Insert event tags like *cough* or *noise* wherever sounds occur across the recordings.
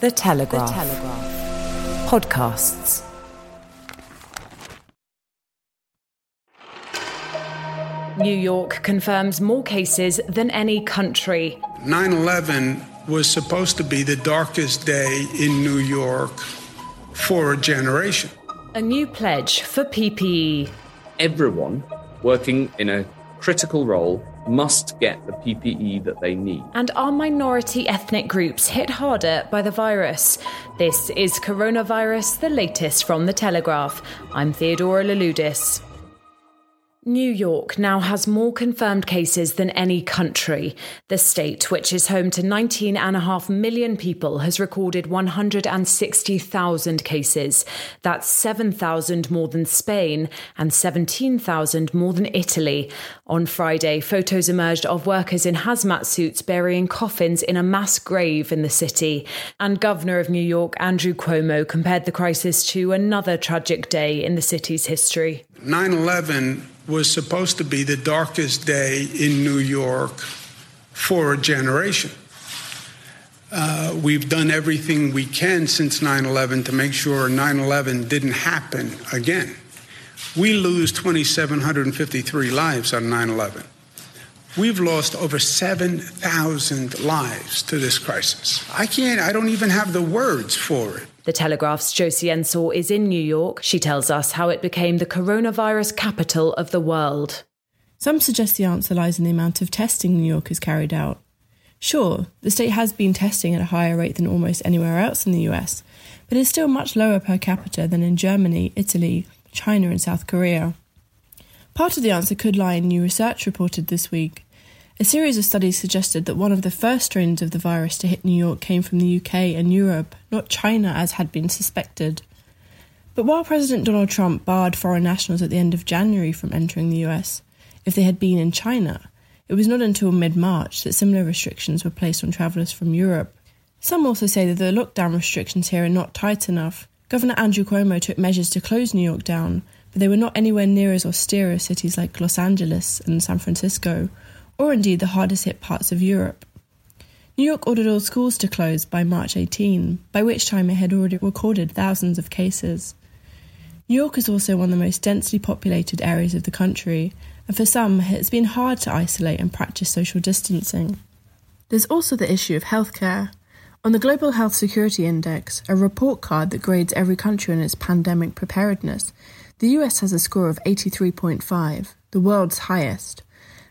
The Telegraph. The Telegraph. Podcasts. New York confirms more cases than any country. 9 11 was supposed to be the darkest day in New York for a generation. A new pledge for PPE. Everyone working in a critical role must get the PPE that they need. And are minority ethnic groups hit harder by the virus? This is Coronavirus, the latest from The Telegraph. I'm Theodora Louloudis. New York now has more confirmed cases than any country. The state, which is home to 19.5 million people, has recorded 160,000 cases. That's 7,000 more than Spain and 17,000 more than Italy. On Friday, photos emerged of workers in hazmat suits burying coffins in a mass grave in the city. And Governor of New York, Andrew Cuomo, compared the crisis to another tragic day in the city's history. 9 11 was supposed to be the darkest day in New York for a generation. Uh, we've done everything we can since 9 11 to make sure 9 11 didn't happen again. We lose 2,753 lives on 9 11. We've lost over 7,000 lives to this crisis. I can't, I don't even have the words for it. The Telegraph's Josie Ensor is in New York. She tells us how it became the coronavirus capital of the world. Some suggest the answer lies in the amount of testing New York has carried out. Sure, the state has been testing at a higher rate than almost anywhere else in the US, but is still much lower per capita than in Germany, Italy, China, and South Korea. Part of the answer could lie in new research reported this week. A series of studies suggested that one of the first strains of the virus to hit New York came from the UK and Europe, not China as had been suspected. But while President Donald Trump barred foreign nationals at the end of January from entering the US, if they had been in China, it was not until mid March that similar restrictions were placed on travellers from Europe. Some also say that the lockdown restrictions here are not tight enough. Governor Andrew Cuomo took measures to close New York down, but they were not anywhere near as austere as cities like Los Angeles and San Francisco, or indeed the hardest hit parts of Europe. New York ordered all schools to close by March 18, by which time it had already recorded thousands of cases. New York is also one of the most densely populated areas of the country, and for some, it's been hard to isolate and practice social distancing. There's also the issue of healthcare. On the Global Health Security Index, a report card that grades every country in its pandemic preparedness, the US has a score of 83.5, the world's highest.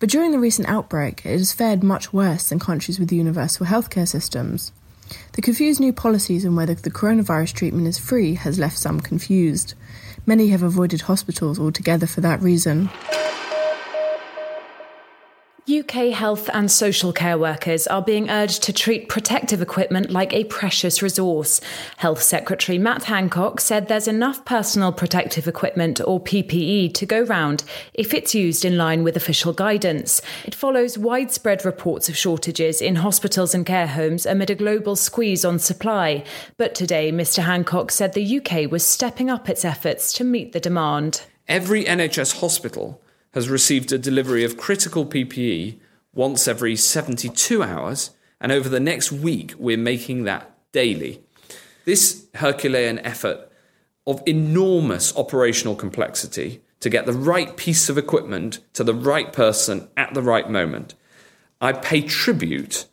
But during the recent outbreak, it has fared much worse than countries with universal healthcare systems. The confused new policies on whether the coronavirus treatment is free has left some confused. Many have avoided hospitals altogether for that reason. UK health and social care workers are being urged to treat protective equipment like a precious resource. Health Secretary Matt Hancock said there's enough personal protective equipment or PPE to go round if it's used in line with official guidance. It follows widespread reports of shortages in hospitals and care homes amid a global squeeze on supply. But today, Mr Hancock said the UK was stepping up its efforts to meet the demand. Every NHS hospital has received a delivery of critical PPE once every 72 hours, and over the next week, we're making that daily. This Herculean effort of enormous operational complexity to get the right piece of equipment to the right person at the right moment I pay tribute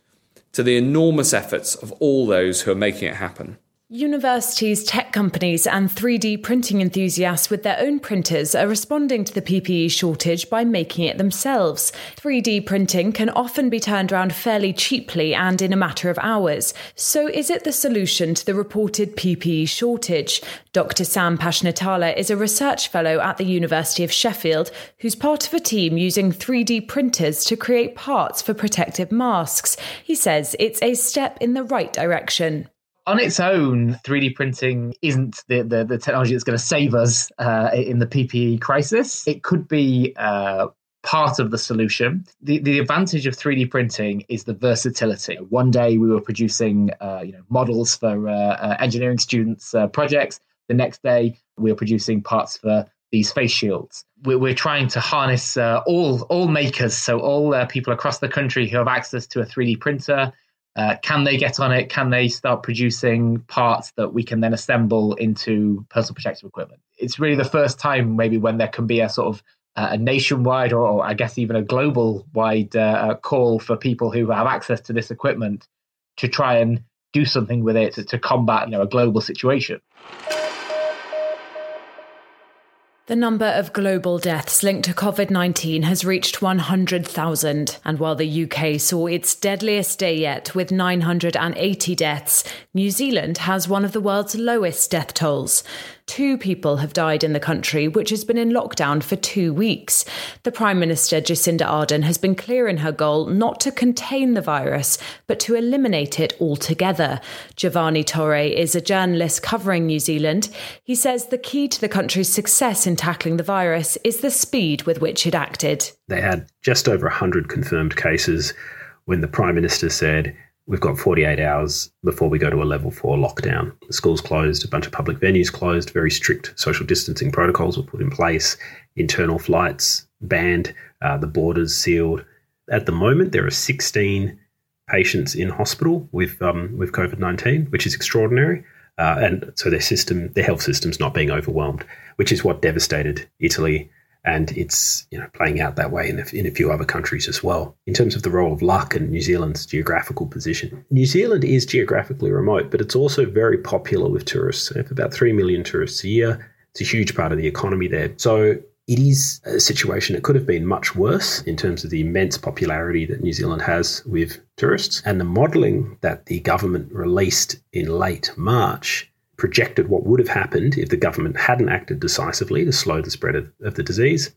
to the enormous efforts of all those who are making it happen. Universities, tech companies, and 3D printing enthusiasts with their own printers are responding to the PPE shortage by making it themselves. 3D printing can often be turned around fairly cheaply and in a matter of hours. So, is it the solution to the reported PPE shortage? Dr. Sam Pashnitala is a research fellow at the University of Sheffield who's part of a team using 3D printers to create parts for protective masks. He says it's a step in the right direction on its own, 3D printing isn't the, the, the technology that's going to save us uh, in the PPE crisis. It could be uh, part of the solution. The, the advantage of 3D printing is the versatility. One day we were producing uh, you know, models for uh, uh, engineering students' uh, projects. The next day we were producing parts for these face shields. We're, we're trying to harness all all makers, so all people across the country who have access to a 3D printer uh, can they get on it? Can they start producing parts that we can then assemble into personal protective equipment? It's really the first time, maybe, when there can be a sort of uh, a nationwide or, or, I guess even a global wide uh, uh, call for people who have access to this equipment to try and do something with it to, to combat you know, a global situation. The number of global deaths linked to COVID 19 has reached 100,000. And while the UK saw its deadliest day yet with 980 deaths, New Zealand has one of the world's lowest death tolls. Two people have died in the country, which has been in lockdown for two weeks. The Prime Minister, Jacinda Ardern, has been clear in her goal not to contain the virus, but to eliminate it altogether. Giovanni Torre is a journalist covering New Zealand. He says the key to the country's success in tackling the virus is the speed with which it acted. They had just over 100 confirmed cases when the Prime Minister said, We've got 48 hours before we go to a level four lockdown. The schools closed, a bunch of public venues closed, very strict social distancing protocols were put in place, internal flights banned, uh, the borders sealed. At the moment, there are 16 patients in hospital with um, with COVID 19, which is extraordinary. Uh, and so their system, their health system's not being overwhelmed, which is what devastated Italy and it's you know playing out that way in a, in a few other countries as well. In terms of the role of luck and New Zealand's geographical position, New Zealand is geographically remote, but it's also very popular with tourists. About three million tourists a year. It's a huge part of the economy there. So it is a situation that could have been much worse in terms of the immense popularity that New Zealand has with tourists. And the modelling that the government released in late March projected what would have happened if the government hadn't acted decisively to slow the spread of, of the disease.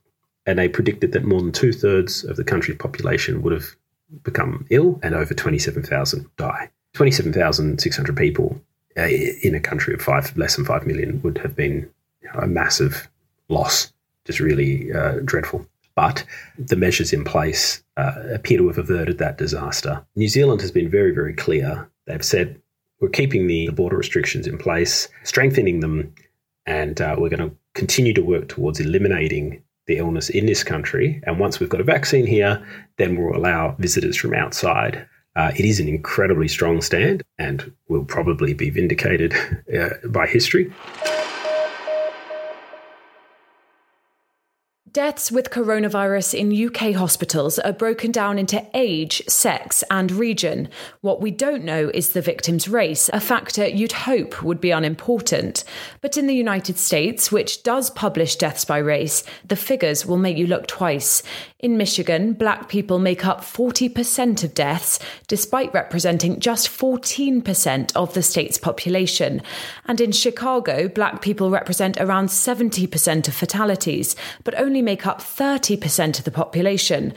And they predicted that more than two thirds of the country's population would have become ill and over 27,000 die. 27,600 people uh, in a country of five, less than 5 million would have been a massive loss, just really uh, dreadful. But the measures in place uh, appear to have averted that disaster. New Zealand has been very, very clear. They've said we're keeping the, border restrictions in place, strengthening them, and uh, we're going to continue to work towards eliminating the illness in this country. And once we've got a vaccine here, then we'll allow visitors from outside. Uh, it is an incredibly strong stand and will probably be vindicated *laughs* uh, by history. Deaths with coronavirus in UK hospitals are broken down into age, sex, and region. What we don't know is the victim's race, a factor you'd hope would be unimportant. But in the United States, which does publish deaths by race, the figures will make you look twice. In Michigan, black people make up 40% of deaths, despite representing just 14% of the state's population. And in Chicago, black people represent around 70% of fatalities, but only only make up 30% of the population.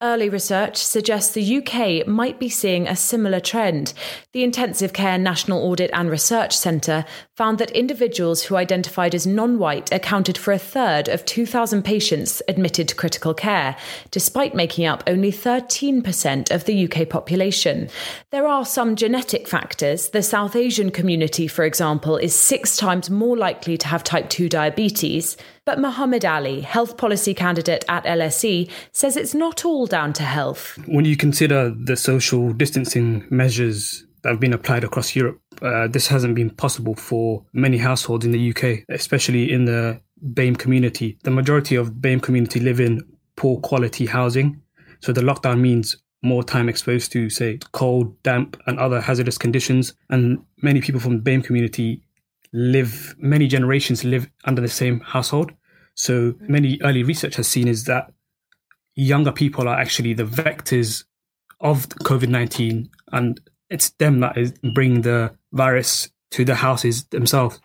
Early research suggests the UK might be seeing a similar trend. The Intensive Care National Audit and Research Centre found that individuals who identified as non white accounted for a third of 2,000 patients admitted to critical care, despite making up only 13% of the UK population. There are some genetic factors. The South Asian community, for example, is six times more likely to have type 2 diabetes. But Mohammed Ali, health policy candidate at LSE, says it's not all down to health. When you consider the social distancing measures that have been applied across Europe, uh, this hasn't been possible for many households in the UK, especially in the BAME community. The majority of BAME community live in poor quality housing. So the lockdown means more time exposed to, say, cold, damp, and other hazardous conditions. And many people from the BAME community live, many generations live under the same household. So mm-hmm. many early research has seen is that younger people are actually the vectors of COVID 19, and it's them that is bringing the virus to the houses themselves.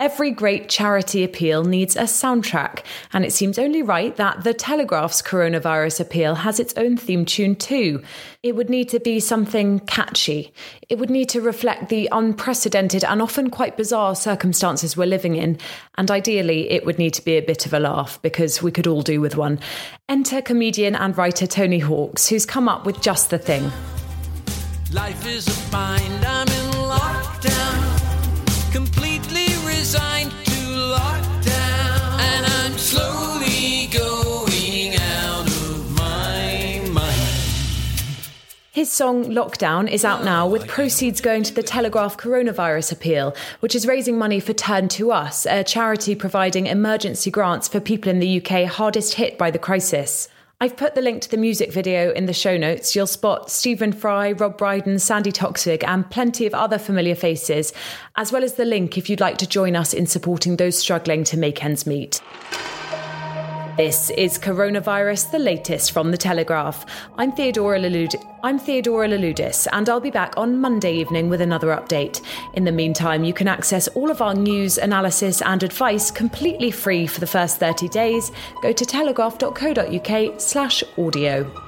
Every great charity appeal needs a soundtrack, and it seems only right that The Telegraph's coronavirus appeal has its own theme tune too. It would need to be something catchy. It would need to reflect the unprecedented and often quite bizarre circumstances we're living in, and ideally, it would need to be a bit of a laugh because we could all do with one. Enter comedian and writer Tony Hawks, who's come up with just the thing. Life is a bind, I'm in lockdown, completely resigned to lockdown, and I'm slowly going out of my mind. His song Lockdown is out now with proceeds going to the Telegraph coronavirus appeal, which is raising money for Turn to Us, a charity providing emergency grants for people in the UK hardest hit by the crisis. I've put the link to the music video in the show notes. You'll spot Stephen Fry, Rob Brydon, Sandi Toksvig, and plenty of other familiar faces, as well as the link if you'd like to join us in supporting those struggling to make ends meet. This is Coronavirus, the latest from The Telegraph. I'm Theodora Lalud- I'm Theodora Louloudis, and I'll be back on Monday evening with another update. In the meantime, you can access all of our news, analysis, and advice completely free for the first 30 days. Go to telegraph.co.uk slash audio.